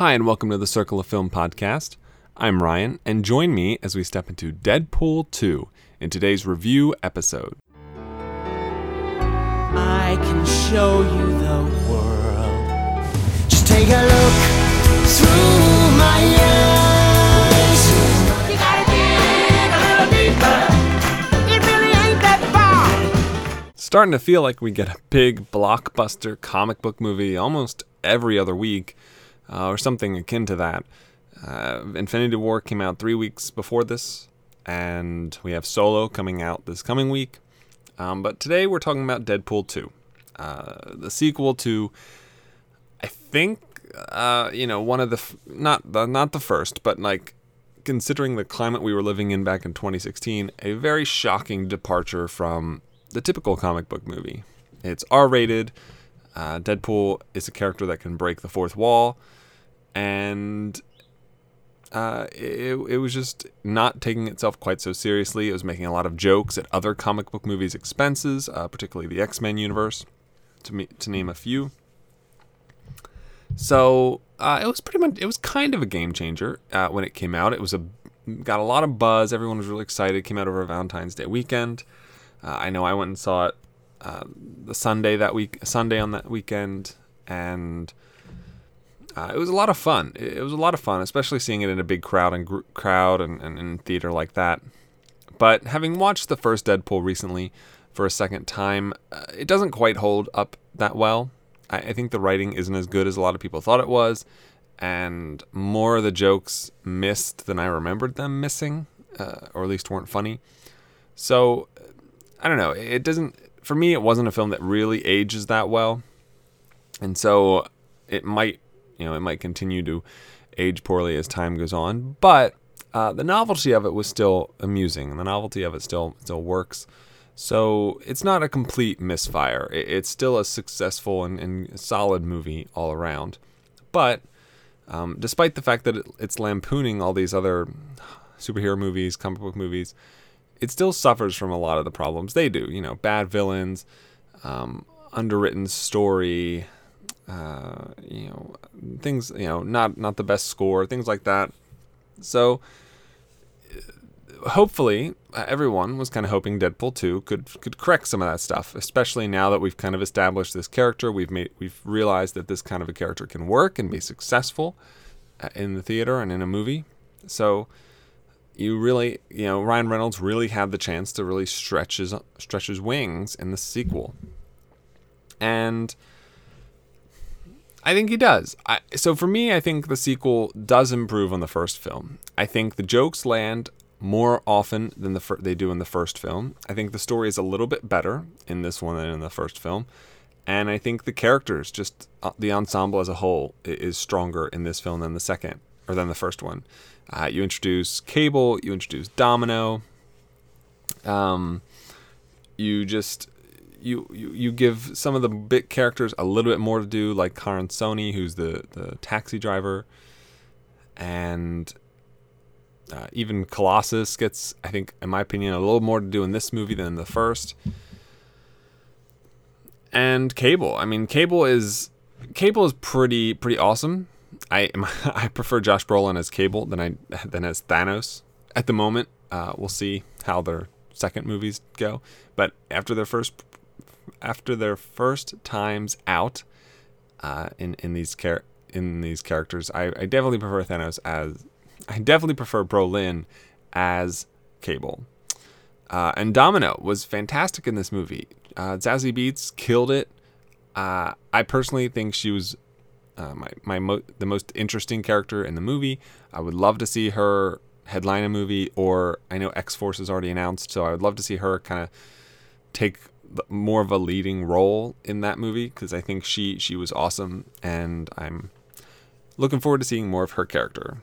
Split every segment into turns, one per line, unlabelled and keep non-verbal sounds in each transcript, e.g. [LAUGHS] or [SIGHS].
Hi, and welcome to the Circle of Film podcast. I'm Ryan, and join me as we step into Deadpool 2 in today's review episode.
I can show you the world. Just take a look through my eyes. You gotta dig a little deeper. It really ain't that far.
Starting to feel like we get a big blockbuster comic book movie almost every other week, uh, or something akin to that. Uh, Infinity War came out three weeks before this, and we have Solo coming out this coming week. Um, but today we're talking about Deadpool 2, uh, the sequel to, I think, uh, you know, one of the f- not the not the first, but like considering the climate we were living in back in 2016, a very shocking departure from the typical comic book movie. It's R-rated. Uh, Deadpool is a character that can break the fourth wall, and uh, it, it was just not taking itself quite so seriously. It was making a lot of jokes at other comic book movies' expenses, uh, particularly the X Men universe, to me, to name a few. So uh, it was pretty much it was kind of a game changer uh, when it came out. It was a got a lot of buzz. Everyone was really excited. It came out over Valentine's Day weekend. Uh, I know I went and saw it uh, the Sunday that week, Sunday on that weekend, and uh, it was a lot of fun. It, was a lot of fun, especially seeing it in a big crowd and gr- crowd and, and in theater like that. But having watched the first Deadpool recently for a second time, uh, it doesn't quite hold up that well. I, I think the writing isn't as good as a lot of people thought it was, and more of the jokes missed than I remembered them missing, uh, or at least weren't funny. So I don't know. It doesn't. For me, it wasn't a film that really ages that well, and so it might, you know, it might continue to age poorly as time goes on. But uh, the novelty of it was still amusing, and the novelty of it still still works. So it's not a complete misfire. It, it's still a successful and, and solid movie all around. But um, despite the fact that it, it's lampooning all these other superhero movies, comic book movies, it still suffers from a lot of the problems they do. You know, bad villains, um, underwritten story, uh, you know, things. You know, not not the best score, things like that. So, uh, hopefully, uh, everyone was kind of hoping Deadpool two could could correct some of that stuff, especially now that we've kind of established this character. We've made we've realized that this kind of a character can work and be successful uh, in the theater and in a movie. So you really, you know, Ryan Reynolds really had the chance to really stretch his stretch his wings in the sequel, and I think he does. I, so for me, I think the sequel does improve on the first film. I think the jokes land more often than the fir- they do in the first film. I think the story is a little bit better in this one than in the first film, and I think the characters, just uh, the ensemble as a whole, is stronger in this film than the second or than the first one. Uh, you introduce Cable, you introduce Domino. Um, you just you, you give some of the bit characters a little bit more to do, like Karan Soni, who's the the taxi driver, and uh, even Colossus gets, I think, in my opinion, a little more to do in this movie than in the first. And Cable, I mean, Cable is Cable is pretty pretty awesome. I [LAUGHS] I prefer Josh Brolin as Cable than I than as Thanos at the moment. Uh, we'll see how their second movies go, but after their first after their first times out uh, in in these char- in these characters, I, I definitely prefer Thanos as I definitely prefer Brolin as Cable. Uh, and Domino was fantastic in this movie. Uh, Zazie Beetz killed it. Uh, I personally think she was uh, my my mo- the most interesting character in the movie. I would love to see her headline a movie, or I know X Force is already announced, so I would love to see her kind of take more of a leading role in that movie because I think she she was awesome, and I'm looking forward to seeing more of her character.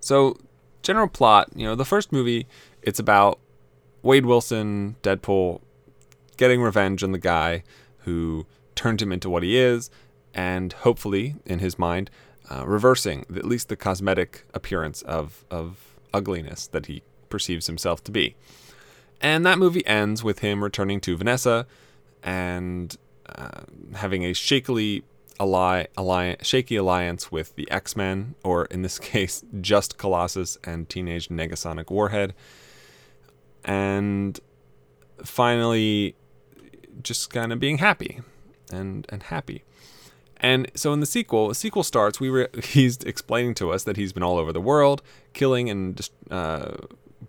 So, general plot, you know, the first movie, it's about Wade Wilson, Deadpool, getting revenge on the guy who turned him into what he is, and hopefully, in his mind, uh, reversing at least the cosmetic appearance of, of ugliness that he perceives himself to be. And that movie ends with him returning to Vanessa and uh, having a shakily ally, alliance, shaky alliance with the X Men, or in this [LAUGHS] case, just Colossus and Teenage Negasonic Warhead, and finally, just kind of being happy and and happy. And so in the sequel, the sequel starts. We were [LAUGHS] he's explaining to us that he's been all over the world, killing and uh,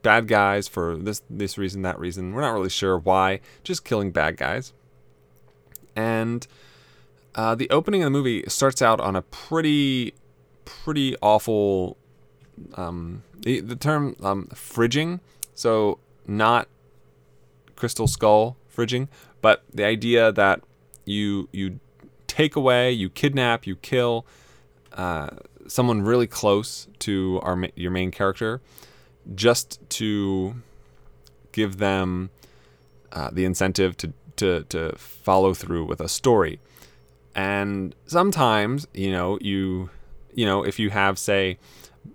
bad guys for this this reason, that reason. We're not really sure why. Just killing bad guys. And uh, the opening of the movie starts out on a pretty pretty awful. Um, the the term um, fridging. So not crystal skull fridging, but the idea that you you take away, you kidnap, you kill uh, someone really close to our your main character, just to give them uh, the incentive to, to to follow through with a story. And sometimes, you know, you you know, if you have say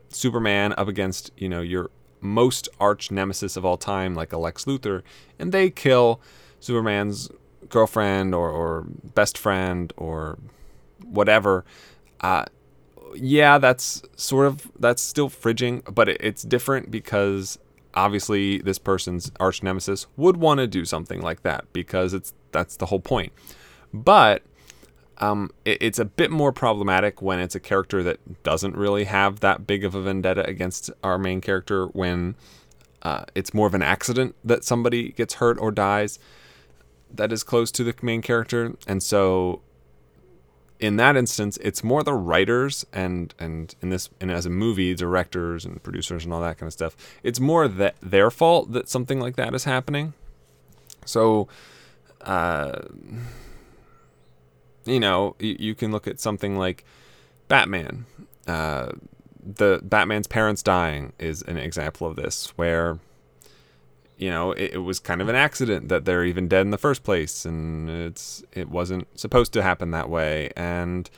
Superman up against, you know, your most arch nemesis of all time, like a Lex Luthor, and they kill Superman's girlfriend or, or best friend or whatever. Uh, yeah, that's sort of that's still fridging, but it, it's different because obviously this person's arch nemesis would want to do something like that because it's that's the whole point. But um, it, it's a bit more problematic when it's a character that doesn't really have that big of a vendetta against our main character. When uh, it's more of an accident that somebody gets hurt or dies that is close to the main character, and so in that instance, it's more the writers and and in this and as a movie, directors and producers and all that kind of stuff. It's more that their fault that something like that is happening. So, uh, you know, you, you can look at something like Batman. Uh, the Batman's parents dying is an example of this, where you know it, it, was kind of an accident that they're even dead in the first place, and it's it wasn't supposed to happen that way, and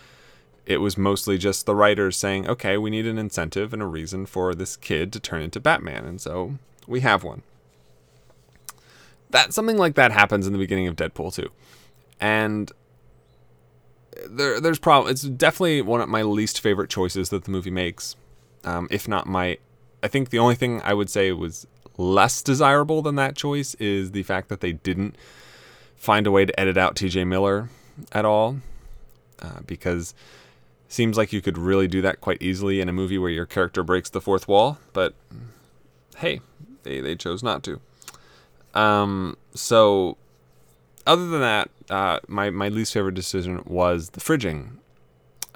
it was mostly just the writers saying, okay, we need an incentive and a reason for this kid to turn into Batman, and so we have one. That something like that happens in the beginning of Deadpool 2, and there there's problem. It's definitely one of my least favorite choices that the movie makes, um, if not my. I think the only thing I would say was less desirable than that choice is the fact that they didn't find a way to edit out T.J. Miller at all, uh, because seems like you could really do that quite easily in a movie where your character breaks the fourth wall. But hey, they they chose not to. Um, so other than that, uh, my my least favorite decision was the fridging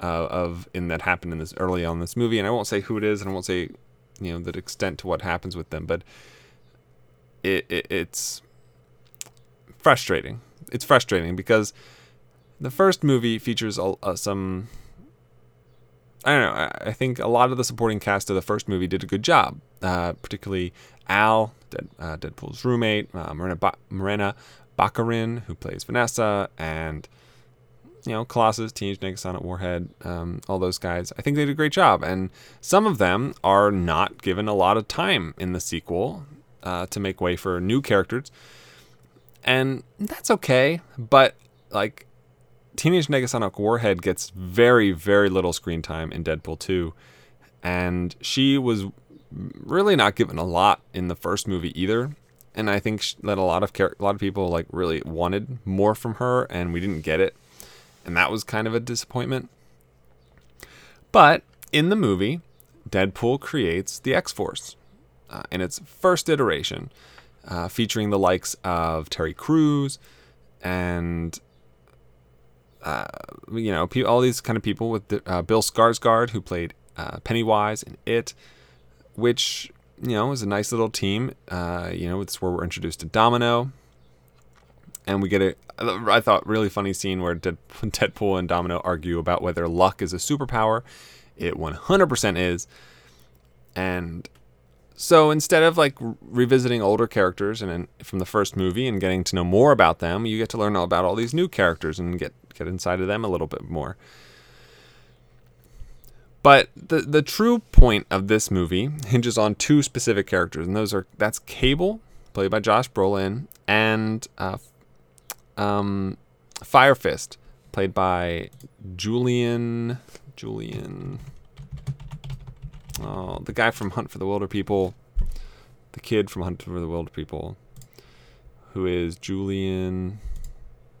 uh, of in that happened in this early on this movie, and I won't say who it is, and I won't say you know the extent to what happens with them, but it, it it's frustrating. It's frustrating because the first movie features a, some. I don't know. I, think a lot of the supporting cast of the first movie did a good job, uh, particularly Al, Dead, uh, Deadpool's roommate, uh, Morena, ba- Morena Baccarin, who plays Vanessa, and you know Colossus, Teenage Negasonic Warhead, um, all those guys. I think they did a great job, and some of them are not given a lot of time in the sequel uh, to make way for new characters, and that's okay. But like Teenage Negasonic Warhead gets very, very little screen time in Deadpool 2, and she was really not given a lot in the first movie either and I think that a lot of a lot of people like really wanted more from her, and we didn't get it, and that was kind of a disappointment. But in the movie, Deadpool creates the X Force uh, in its first iteration, uh, featuring the likes of Terry Crews and uh, you know all these kind of people with the, uh, Bill Skarsgård who played uh, Pennywise in It, which you know, was a nice little team. Uh, you know, it's where we're introduced to Domino. And we get a, I thought, really funny scene where [LAUGHS] Deadpool and Domino argue about whether luck is a superpower. It 100% is. And so instead of like revisiting older characters and from the first movie and getting to know more about them, you get to learn about all these new characters and get get inside of them a little bit more. But the the true point of this movie hinges on two specific characters, and those are that's Cable, played by Josh Brolin, and uh, um, Fire Fist, played by Julian. Julian. Oh, the guy from Hunt for the Wilder People. The kid from Hunt for the Wilder People. Who is Julian.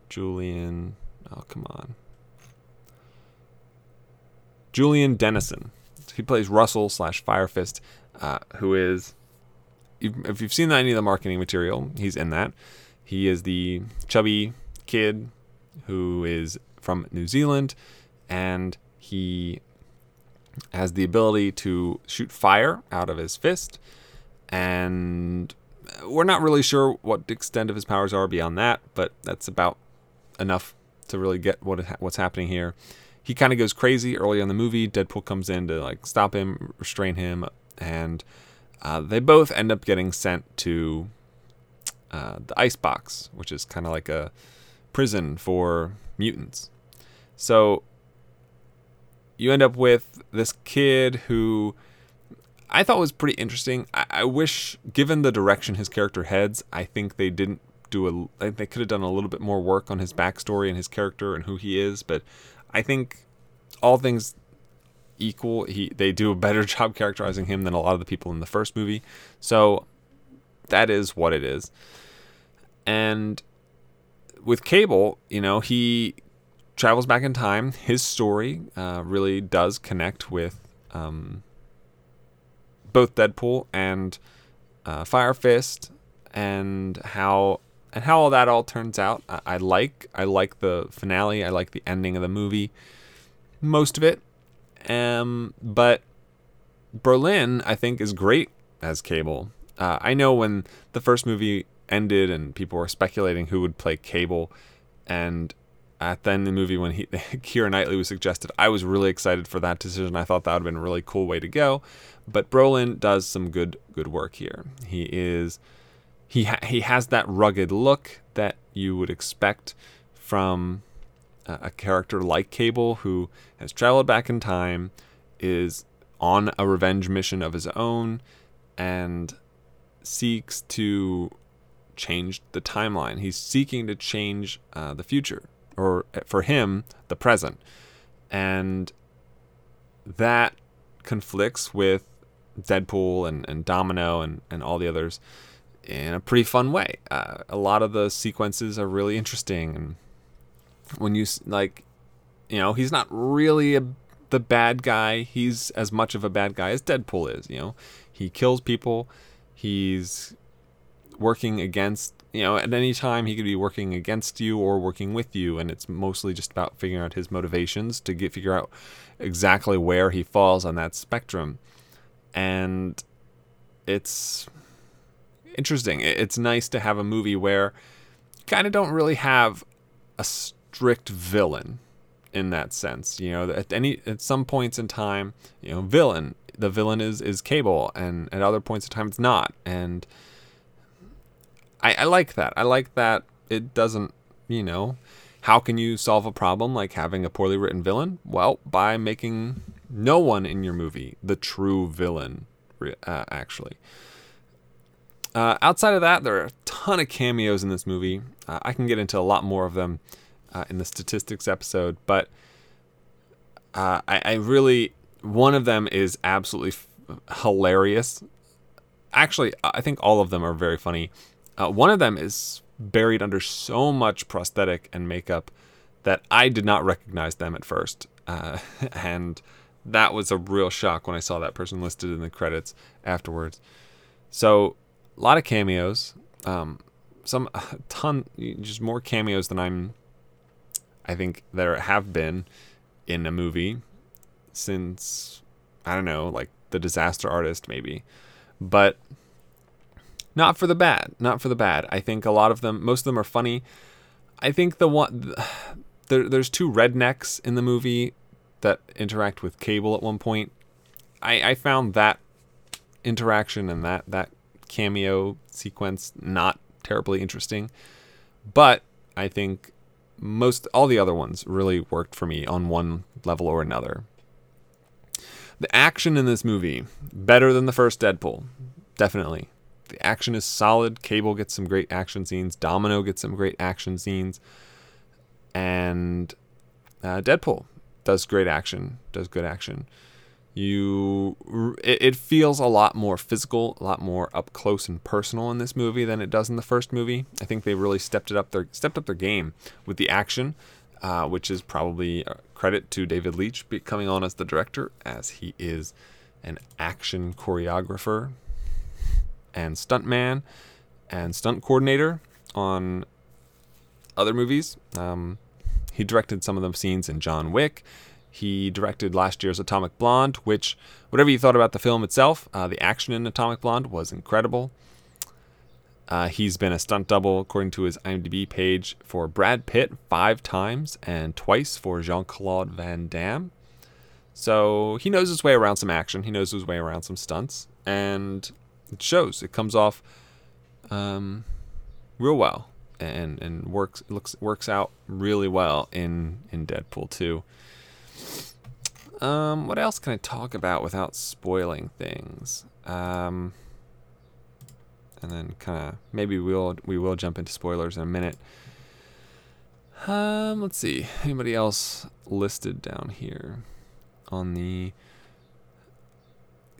Julian. Oh, come on. Julian Dennison. He plays Russell slash Firefist, uh, who is. If you've seen any of the marketing material, he's in that. He is the chubby kid who is from New Zealand, and he has the ability to shoot fire out of his fist. And we're not really sure what the extent of his powers are beyond that, but that's about enough to really get what what's happening here. He kind of goes crazy early in the movie. Deadpool comes in to like stop him, restrain him, and uh, they both end up getting sent to uh, the ice box, which is kind of like a prison for mutants. So you end up with this kid who I thought was pretty interesting. I, I wish, given the direction his character heads, I think they didn't do a. They could have done a little bit more work on his backstory and his character and who he is. But I think all things equal, he they do a better [LAUGHS] job characterizing him than a lot of the people in the first movie. So that is what it is. And with Cable, you know, he travels back in time. His story uh, really does connect with um, both Deadpool and uh, Fire Fist, and how and how all that all turns out. I, I like I like the finale. I like the ending of the movie, most of it. Um, but Brolin, I think, is great as Cable. Uh, I know when the first movie ended and people were speculating who would play Cable, and at the end of the movie when he [LAUGHS] Knightley was suggested, I was really excited for that decision. I thought that would have been a really cool way to go. But Brolin does some good good work here. He is he ha- he has that rugged look that you would expect from a, a character like Cable who has traveled back in time, is on a revenge mission of his own, and seeks to change the timeline. He's seeking to change uh, the future or for him, the present. And that conflicts with Deadpool and, and Domino and, and all the others in a pretty fun way. Uh, a lot of the sequences are really interesting. And when you, like, you know, he's not really a, the bad guy. He's as much of a bad guy as Deadpool is, you know. He kills people. He's working against you know, at any time he could be working against you or working with you, and it's mostly just about figuring out his motivations to get figure out exactly where he falls on that spectrum. And it's interesting. It's nice to have a movie where you kind of don't really have a strict villain in that sense. You know, at any at some points in time, you know, villain the villain is is Cable, and at other points in time it's not, and I, I like that. I like that it doesn't, you know, how can you solve a problem like having a poorly written villain? Well, by making no one in your movie the true villain, uh, actually. Uh, outside of that, there are a ton of cameos in this movie. Uh, I can get into a lot more of them uh, in the statistics episode, but uh, I, I, really, one of them is absolutely f- hilarious. Actually, I think all of them are very funny. Uh, one of them is buried under so much prosthetic and makeup that I did not recognize them at first. Uh, [LAUGHS] and that was a real shock when I saw that person listed in the credits afterwards. So, a lot of cameos. Um, some [LAUGHS] a ton, just more cameos than I'm. I think there have been in a movie since I don't know, like the Disaster Artist, maybe. But not for the bad, not for the bad. I think a lot of them, most of them are funny. I think the one [SIGHS] there, there's two rednecks in the movie that interact with Cable at one point. I, I found that interaction and that that cameo sequence not terribly interesting, but I think most all the other ones really worked for me on one level or another. The action in this movie better than the first Deadpool, definitely the action is solid. Cable gets some great action scenes. Domino gets some great action scenes. And Uh, Deadpool does great action, does good action. You, it, it feels a lot more physical, a lot more up close and personal in this movie than it does in the first movie. I think they really stepped it up their stepped up their game with the action, uh, which is probably a credit to David Leitch coming on as the director, as he is an action choreographer and stuntman and stunt coordinator on other movies. Um, he directed some of the scenes in John Wick. He directed last year's Atomic Blonde, which, whatever you thought about the film itself, uh, the action in Atomic Blonde was incredible. Uh, he's been a stunt double, according to his IMDb page, for Brad Pitt five times and twice for Jean Claude Van Damme. So he knows his way around some action. He knows his way around some stunts, and it shows. It comes off um, real well, and and works looks works out really well in in Deadpool 2. Um, what else can I talk about without spoiling things? Um, and then kind of maybe we'll we will jump into spoilers in a minute. Um, let's see. Anybody else listed down here on the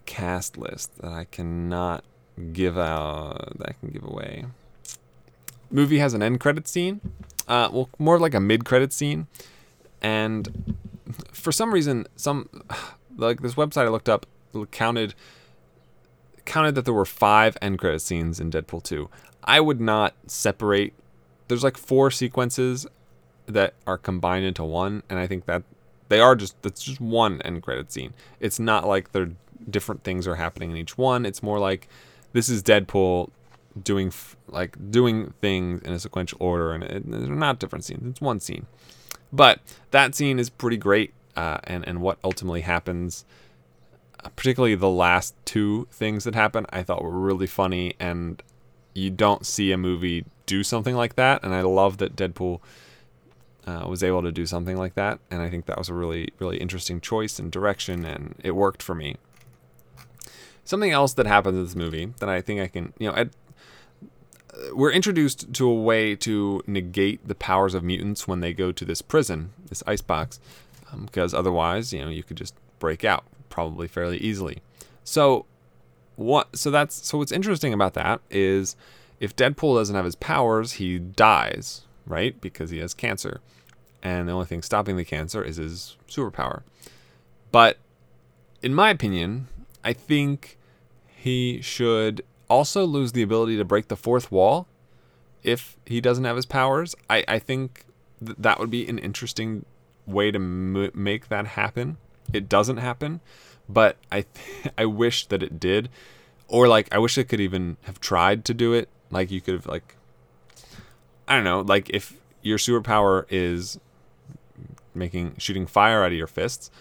cast list that I cannot give out that I can give away? Movie has an end credit scene. Uh, well, more like a mid credit scene, and for some reason, some [SIGHS] like this website I looked up counted counted that there were five end credit scenes in Deadpool 2. I would not separate. There's like four sequences that are combined into one, and I think that they are just that's just one end credit scene. It's not like they're different things are happening in each one. It's more like this is Deadpool doing like doing things in a sequential order, and it, they're not different scenes. It's one scene. But that scene is pretty great, uh, and and what ultimately happens, particularly the last two things that happen, I thought were really funny, and you don't see a movie do something like that, and I love that Deadpool. Uh, was able to do something like that, and I think that was a really, really interesting choice and direction, and it worked for me. Something else that happens in this movie that I think I can, you know, we're introduced to a way to negate the powers of mutants when they go to this prison, this icebox, um, because otherwise, you know, you could just break out probably fairly easily. So, what? So that's so. What's interesting about that is, if Deadpool doesn't have his powers, he dies, right? Because he has cancer, and the only thing stopping the cancer is his superpower. But, in my opinion, I think he should also lose the ability to break the fourth wall if he doesn't have his powers. I, I think th- that would be an interesting way to m- make that happen. It doesn't happen, but I th- [LAUGHS] I wish that it did, or like I wish it could even have tried to do it. Like you could have like I don't know, like if your superpower is making shooting fire out of your fists,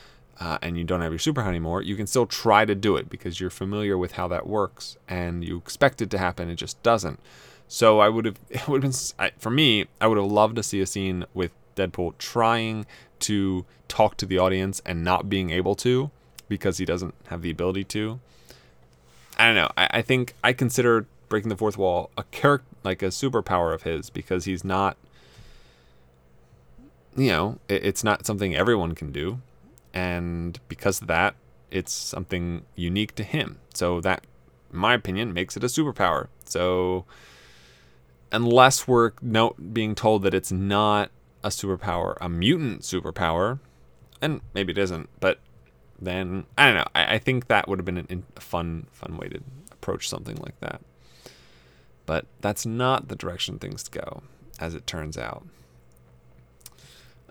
uh, and you don't have your superpower anymore, you can still try to do it because you're familiar with how that works and you expect it to happen. It just doesn't. So I would have, [LAUGHS] it would have been, for me, I would have loved to see a scene with Deadpool trying to talk to the audience and not being able to because he doesn't have the ability to. I don't know. I, I think I consider breaking the fourth wall a character, like a superpower of his because he's not, you know, it, it's not something everyone can do and because of that, it's something unique to him. So that, in my opinion, makes it a superpower. So unless we're no, being told that it's not a superpower, a mutant superpower, and maybe it isn't, but then I don't know. I, I think that would have been a fun, fun way to approach something like that. But that's not the direction things go, as it turns out.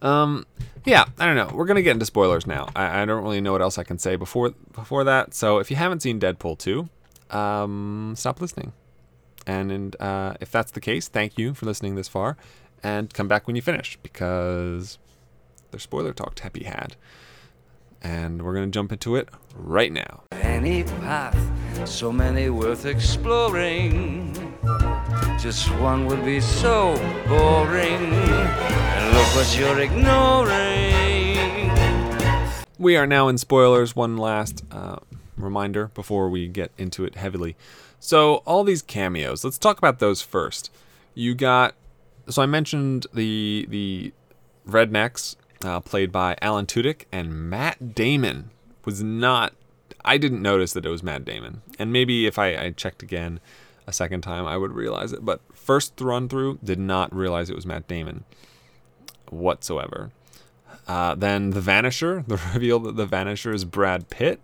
Um, yeah, I don't know. We're gonna get into spoilers now. I, I, don't really know what else I can say before before that. So if you haven't seen Deadpool two, um, stop listening. And, and uh, if that's the case, thank you for listening this far, and come back when you finish because there's spoiler talk to be had. And we're gonna jump into it right now.
Any path, so many worth exploring. Just one would be so boring. And look what you're ignoring.
We are now in spoilers. One last uh, reminder before we get into it heavily. So, all these cameos, let's talk about those first. You got, so I mentioned the the rednecks uh, played by Alan Tudyk, and Matt Damon was not. I didn't notice that it was Matt Damon, and maybe if I, I checked again a second time, I would realize it. But first run through, did not realize it was Matt Damon whatsoever. Uh, then the Vanisher, [LAUGHS] the reveal that the Vanisher is Brad Pitt.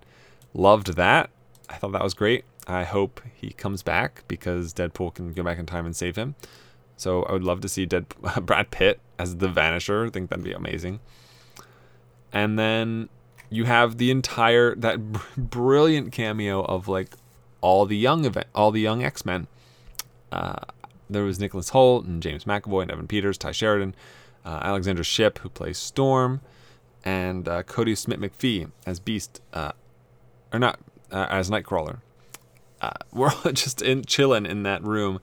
Loved that. I thought that was great. I hope he comes back because Deadpool can go back in time and save him. So I would love to see Dead [LAUGHS] Brad Pitt as the Vanisher. I think that'd be amazing. And then you have the entire that br- brilliant cameo of like all the young event, all the young X Men. Uh, there was Nicholas Hoult and James McAvoy and Evan Peters, Tye Sheridan, uh, Alexandra Shipp who plays Storm, and uh, Kodi Smit-McPhee as Beast, uh, or not uh, as Nightcrawler. Uh, [LAUGHS] we're all just in chilling in that room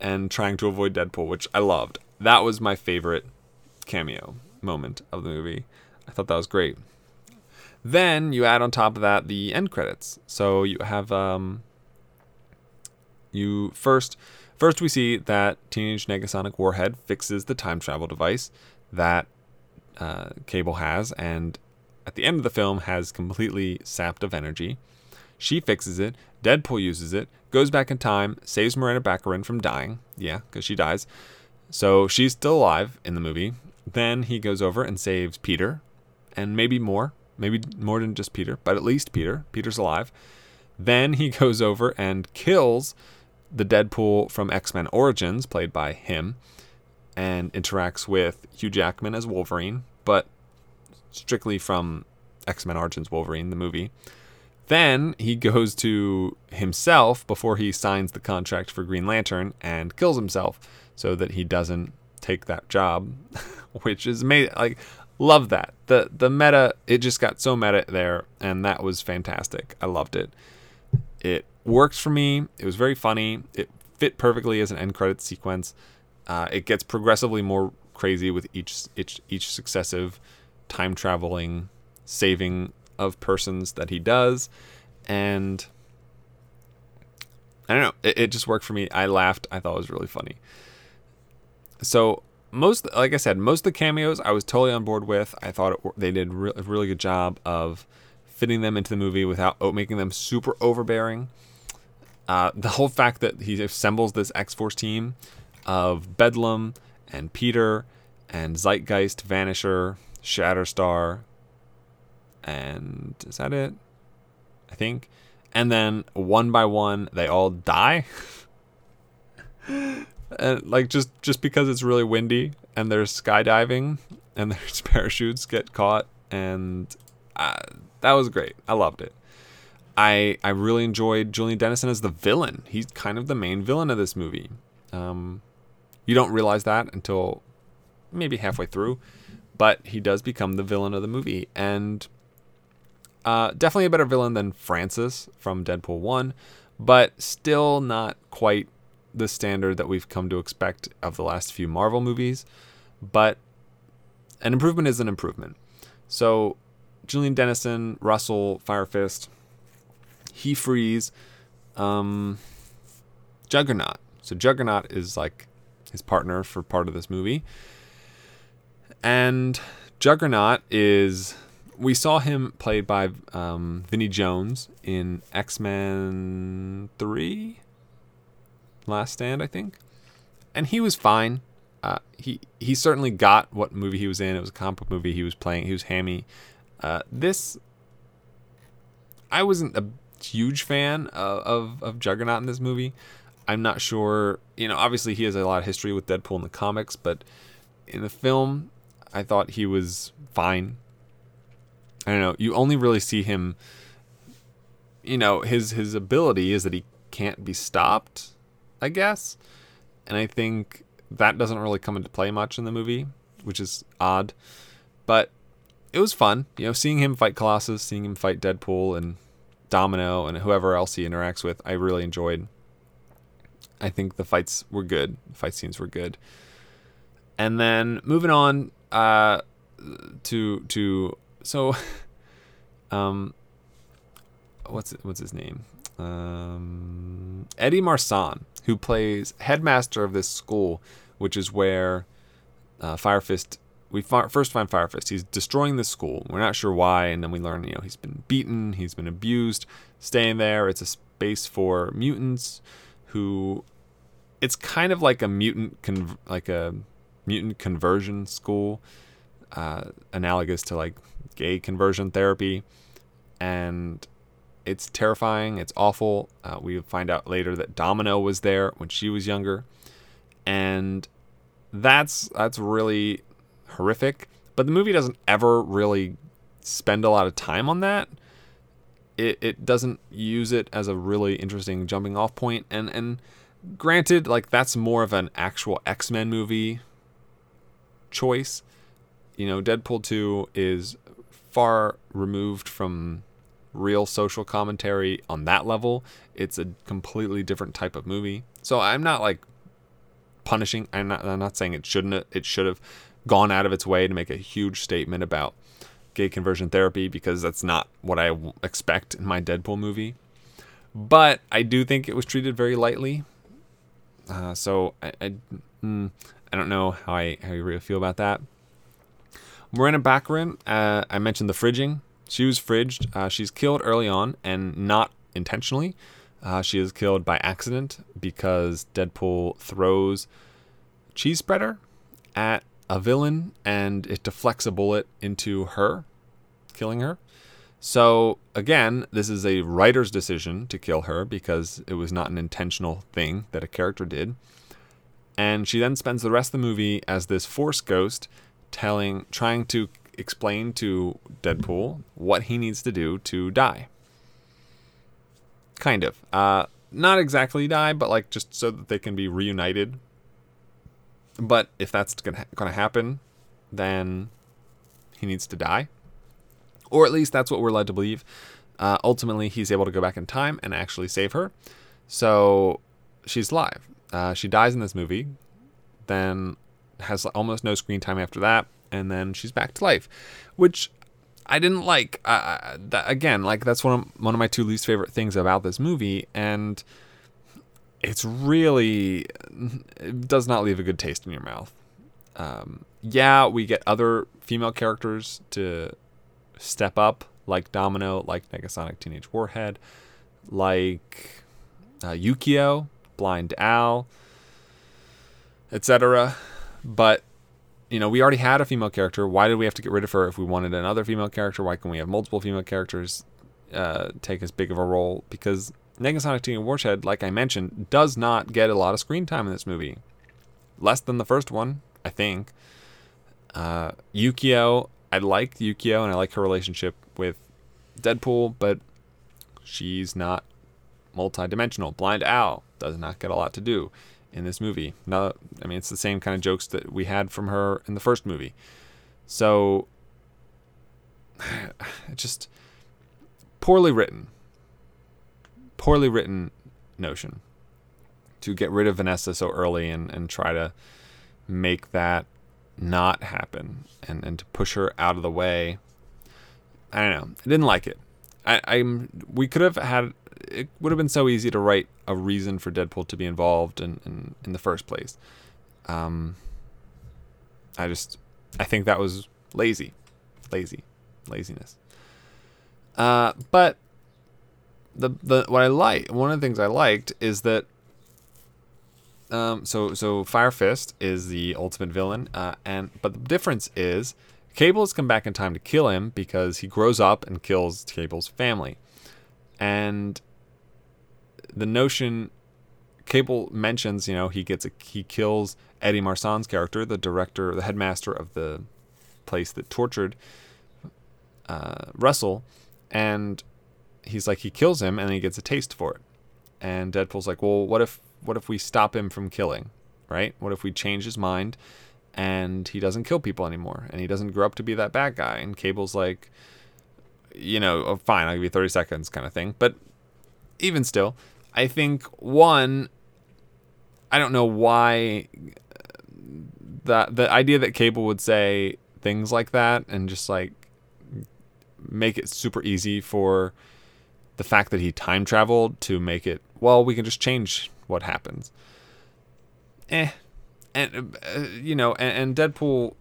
and trying to avoid Deadpool, which I loved. That was my favorite cameo moment of the movie. I thought that was great. Then you add on top of that the end credits. So you have um, you first first we see that Teenage Negasonic Warhead fixes the time travel device that uh, Cable has, and at the end of the film has completely sapped of energy. She fixes it. Deadpool uses it, goes back in time, saves Morena Baccarin from dying. Yeah, because she dies. So she's still alive in the movie. Then he goes over and saves Peter, and maybe more. Maybe more than just Peter, but at least Peter. Peter's alive. Then he [LAUGHS] goes over and kills the Deadpool from X Men Origins, played by him, and interacts with Hugh Jackman as Wolverine, but strictly from X Men Origins Wolverine, the movie. Then he goes to himself before he signs the contract for Green Lantern and kills himself so that he doesn't take that job, [LAUGHS] which is amazing. Like, love that. The the meta, it just got so meta there, and that was fantastic. I loved it. It works for me. It was very funny. It fit perfectly as an end credit sequence. Uh, it gets progressively more crazy with each each each successive time traveling saving of persons that he does, and I don't know. It, it just worked for me. I laughed. I thought it was really funny. So most, like I said, most of the cameos I was totally on board with. I thought it, they did re- a really good job of fitting them into the movie without making them super overbearing. Uh, the whole fact that he assembles this X Force team of Bedlam and Peter and Zeitgeist, Vanisher, Shatterstar, and is that it? I think. And then one by one, they all die. [LAUGHS] and like just just because it's really windy and there's skydiving and [LAUGHS] there's parachutes get caught and uh, that was great. I loved it. I I really enjoyed Julian Dennison as the villain. He's kind of the main villain of this movie. Um, you don't realize that until maybe halfway through, but he does become the villain of the movie, and uh, definitely a better villain than Francis from Deadpool One, but still not quite the standard that we've come to expect of the last few Marvel movies. But an improvement is an improvement. So Julian Dennison, Russell, Fire Fist, he frees um, Juggernaut. So Juggernaut is like his partner for part of this movie. And Juggernaut is we saw him played by um, Vinnie Jones in X Men Three, Last Stand, I think, and he was fine. Uh, he he certainly got what movie he was in. It was a comic book movie. He was playing. He was hammy. Uh, this, I wasn't a huge fan of, of of Juggernaut in this movie. I'm not sure. You know, obviously he has a lot of history with Deadpool in the comics, but in the film, I thought he was fine. I don't know. You only really see him. You know, his his ability is that he can't be stopped, I guess, and I think that doesn't really come into play much in the movie, which is odd. But it was fun, you know, seeing him fight Colossus, seeing him fight Deadpool and Domino and whoever else he interacts with. I really enjoyed. I think the fights were good. The fight scenes were good. And then moving on uh, to to so [LAUGHS] um what's what's his name um eddie marsan who plays headmaster of this school which is where uh, fire fist we fi- first find Fire Fist. He's destroying the school. We're not sure why, and then we learn, you know, he's been beaten, he's been abused, staying there. It's a space for mutants who. It's kind of like a mutant, con- like a mutant conversion school, uh, analogous to like gay conversion therapy, and it's terrifying. It's awful. Uh, we find out later that Domino was there when she was younger, and that's that's really horrific. But the movie doesn't ever really spend a lot of time on that. It it doesn't use it as a really interesting jumping off point. And and granted, like that's more of an actual X Men movie choice. You know, Deadpool two is far removed from real social commentary on that level. It's a completely different type of movie. So I'm not like punishing. I'm not. I'm not saying it shouldn't. It should have gone out of its way to make a huge statement about gay conversion therapy because that's not what I expect in my Deadpool movie. But I do think it was treated very lightly. Uh, so I, I, mm, I don't know how I how you really feel about that. Morena Baccarin, uh, I mentioned the fridging. She was fridged. Uh, she's killed early on and not intentionally. Uh, she is killed by accident because Deadpool throws cheese spreader at a villain and it deflects a bullet into her, killing her. So again, this is a writer's decision to kill her because it was not an intentional thing that a character did. And she then spends the rest of the movie as this force ghost telling trying to explain to Deadpool what he needs to do to die. Kind of. Uh, not exactly die, but like just so that they can be reunited. But if that's gonna gonna happen, then he needs to die, or at least that's what we're led to believe. Uh, ultimately, he's able to go back in time and actually save her. So she's alive. Uh, she dies in this movie, then has almost no screen time after that, and then she's back to life, which I didn't like. Uh, that, again, like that's one of one of my two least favorite things about this movie, and it's really it does not leave a good taste in your mouth. Um, yeah, we get other female characters to step up, like Domino, like Negasonic Teenage Warhead, like uh, Yukio, Blind Al, etc. But you know, we already had a female character. Why did we have to get rid of her if we wanted another female character? Why can we have multiple female characters uh, take as big of a role? Because Negasonic Teenage Warhead, like I mentioned, does not get a lot of screen time in this movie. Less than the first one, I think. Uh, Yukio, I like Yukio and I like her relationship with Deadpool, but she's not multi-dimensional. Blind Al does not get a lot to do in this movie. No, I mean it's the same kind of jokes that we had from her in the first movie. So [SIGHS] just poorly written. Poorly written notion to get rid of Vanessa so early and, and try to make that not happen and, and to push her out of the way. I don't know. I didn't like it. I, I'm we could have had it would have been so easy to write a reason for Deadpool to be involved in, in, in the first place. Um, I just, I think that was lazy, lazy, laziness. Uh, but the the what I like, one of the things I liked is that. Um, so so Fire Fist is the ultimate villain, uh, and but the difference is Cable has come back in time to kill him because he grows up and kills Cable's family, and the notion Cable mentions, you know, he gets a he kills Eddie Marsan's character, the director, the headmaster of the place that tortured uh, Russell, and he's like he kills him and he gets a taste for it. And Deadpool's like, well, what if what if we stop him from killing, right? What if we change his mind and he doesn't kill people anymore and he doesn't grow up to be that bad guy? And Cable's like, you know, oh, fine, I'll give you 30 seconds kind of thing. But even still, I think one, I don't know why the the idea that Cable would say things like that and just like make it super easy for the fact that he time traveled to make it well we can just change what happens. Eh. And uh, you know and, and deadpool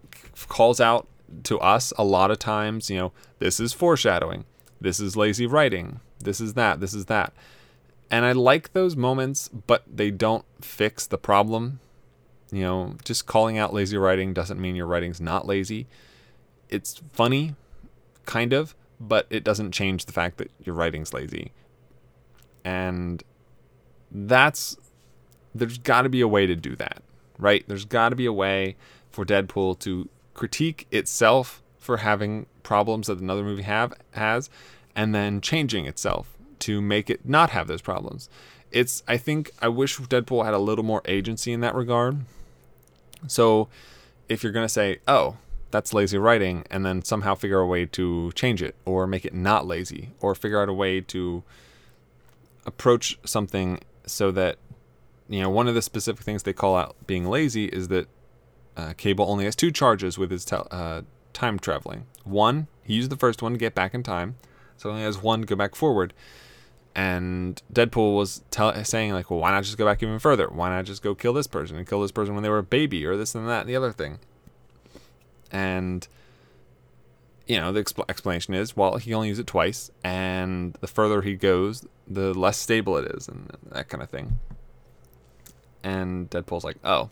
calls out to us a lot of times, you know, this is foreshadowing, this is lazy writing, this is that, this is that. And I like those moments, but they don't fix the problem. You know, just calling out lazy writing doesn't mean your writing's not lazy. It's funny, kind of, but it doesn't change the fact that your writing's lazy. And that's there's got to be a way to do that, right? There's got to be a way for Deadpool to critique itself for having problems that another movie have has and then changing itself to make it not have those problems. It's I think I wish Deadpool had a little more agency in that regard. So if you're going to say, "Oh, that's lazy writing," and then somehow figure a way to change it or make it not lazy or figure out a way to approach something so that you know one of the specific things they call out being lazy is that uh, Cable only has two charges with his tel- uh, time traveling. One, he used the first one to get back in time, so he only has one to go back forward. And Deadpool was tell- saying like, well, why not just go back even further? Why not just go kill this person and kill this person when they were a baby or this and that and the other thing? And you know, the expl- explanation is, well, he only used it twice, and the further he goes, the less stable it is, and that kind of thing. And Deadpool's like, oh,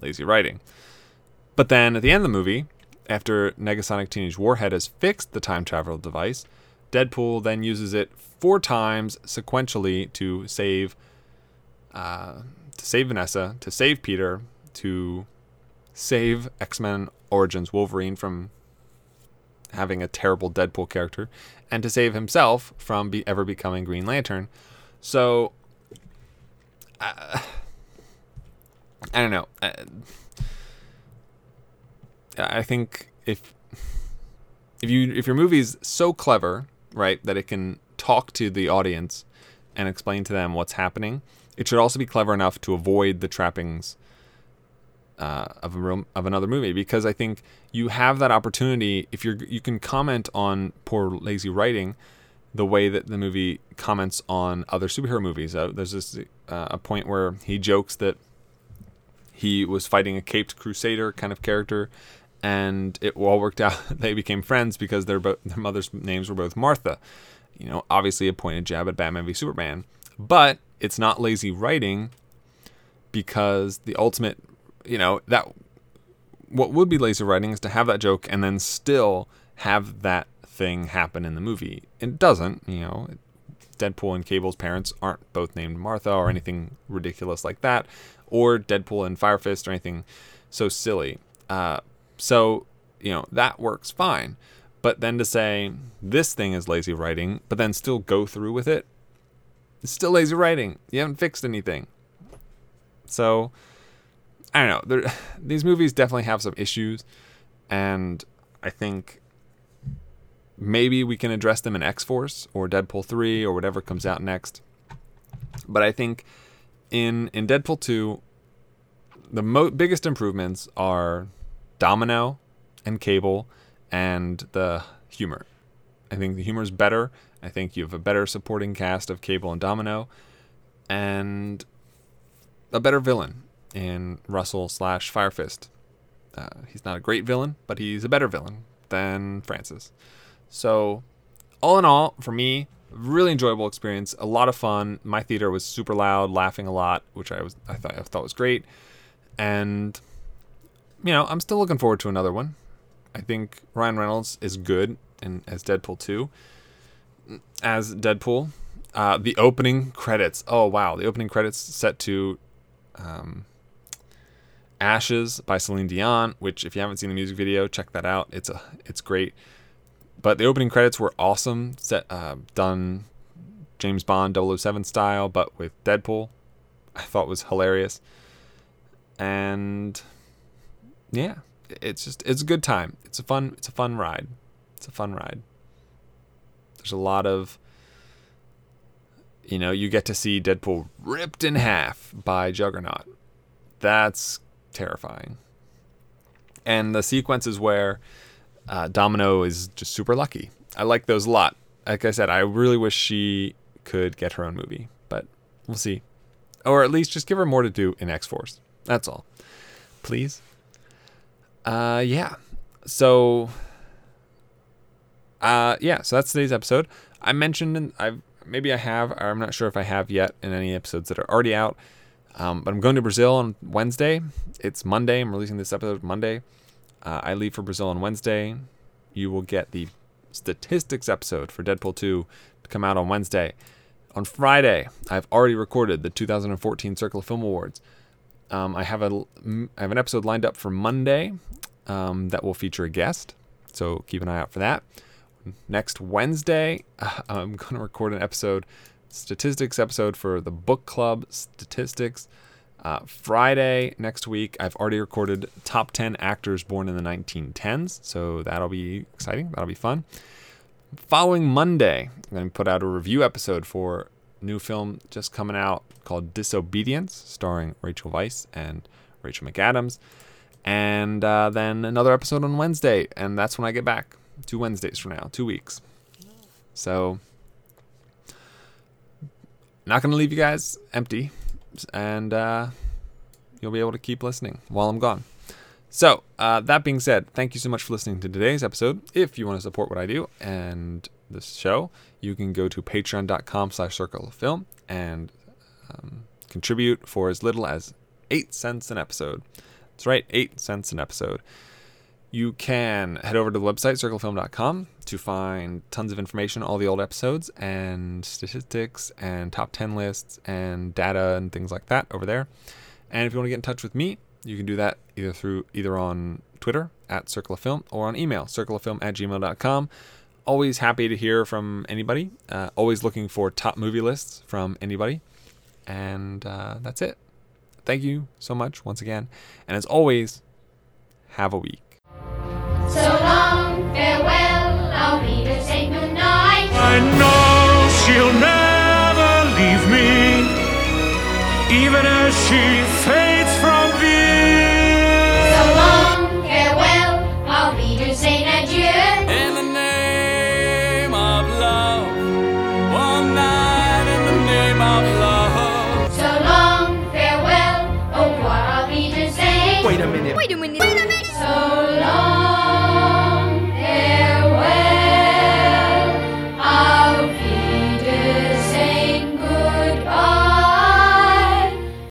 lazy writing. But then at the end of the movie, after Negasonic Teenage Warhead has fixed the time travel device, Deadpool then uses it four times sequentially to save, uh, to save Vanessa, to save Peter, to save X Men Origins Wolverine from having a terrible Deadpool character, and to save himself from be, ever becoming Green Lantern. So, uh, I don't know. Uh, I think if if you if your movie's so clever, right, that it can talk to the audience and explain to them what's happening, it should also be clever enough to avoid the trappings uh, of a room of another movie because I think you have that opportunity if you're you can comment on poor lazy writing the way that the movie comments on other superhero movies. Uh, there's this uh, a point where he jokes that he was fighting a caped crusader kind of character and it all worked out [LAUGHS] they became friends because their bo- their mother's names were both Martha. You know, obviously a pointed jab at Batman v Superman, but it's not lazy writing because the ultimate you know that what would be lazy writing is to have that joke and then still have that thing happen in the movie. It doesn't, you know. Deadpool and Cable's parents aren't both named Martha or anything ridiculous like that, or Deadpool and Fire Fist or anything so silly. Uh, so, you know, that works fine. But then to say this thing is lazy writing, but then still go through with it, it's still lazy writing. You haven't fixed anything. So, I don't know. There, [SIGHS] these movies definitely have some issues, and I think maybe we can address them in X Force or Deadpool three or whatever comes out next. But I think in in Deadpool two, the mo- biggest improvements are Domino and Cable and the humor. I think the humor is better. I think you have a better supporting cast of Cable and Domino, and a better villain in Russell slash Firefist. Uh, he's not a great villain, but he's a better villain than Francis. So, all in all, for me, really enjoyable experience. A lot of fun. My theater was super loud, laughing a lot, which I was I thought I thought was great. And you know, I'm still looking forward to another one. I think Ryan Reynolds is good in as Deadpool 2. As Deadpool, uh, the opening credits. Oh wow, the opening credits set to um, Ashes by Celine Dion, which if you haven't seen the music video, check that out. It's a it's great. But the opening credits were awesome, set uh, done James Bond 007 style, but with Deadpool. I thought was hilarious. And yeah, it's just it's a good time. It's a fun it's a fun ride. It's a fun ride. There's a lot of you know, you get to see Deadpool ripped in half by Juggernaut. That's terrifying. And the sequences where uh, Domino is just super lucky. I like those a lot. Like I said, I really wish she could get her own movie, but we'll see. Or at least just give her more to do in X Force. That's all. Please. Uh, yeah. So, uh, yeah. So that's today's episode. I mentioned, I've maybe I have, I'm not sure if I have yet in any episodes that are already out. Um, but I'm going to Brazil on Wednesday. It's Monday. I'm releasing this episode Monday. Uh, I leave for Brazil on Wednesday. You will get the statistics episode for Deadpool 2 to come out on Wednesday. On Friday, I've already recorded the 2014 Circle of Film Awards. Um, I have a I have an episode lined up for Monday um, that will feature a guest, so keep an eye out for that. Next Wednesday, [LAUGHS] I'm going to record an episode, statistics episode for the book club statistics. Uh, Friday next week, I've already recorded top 10 actors born in the 1910s, so that'll be exciting. That'll be fun. Following Monday, I'm going to put out a review episode for new film just coming out called Disobedience, starring Rachel Weisz and Rachel McAdams. And uh, then another episode on Wednesday, and that's when I get back. Two Wednesdays from now, two weeks. So, not going to leave you guys empty, and uh, you'll be able to keep listening while I'm gone. So, uh, that being said, thank you so much for listening to today's episode. If you want to support what I do and this show, you can go to patreon.com slash circle of film and um, contribute for as little as eight cents an episode. That's right, eight cents an episode. You can head over to the website, circlefilm.com, to find tons of information, all the old episodes, and statistics, and top 10 lists, and data, and things like that over there. And if you want to get in touch with me, you can do that either through either on Twitter at Circle of Film or on email, circleoffilm at gmail.com always happy to hear from anybody. Uh, always looking for top movie lists from anybody. And uh, that's it. Thank you so much once again. And as always, have a week.
So long, farewell, I'll be the same night.
I know she'll never leave me, even as she.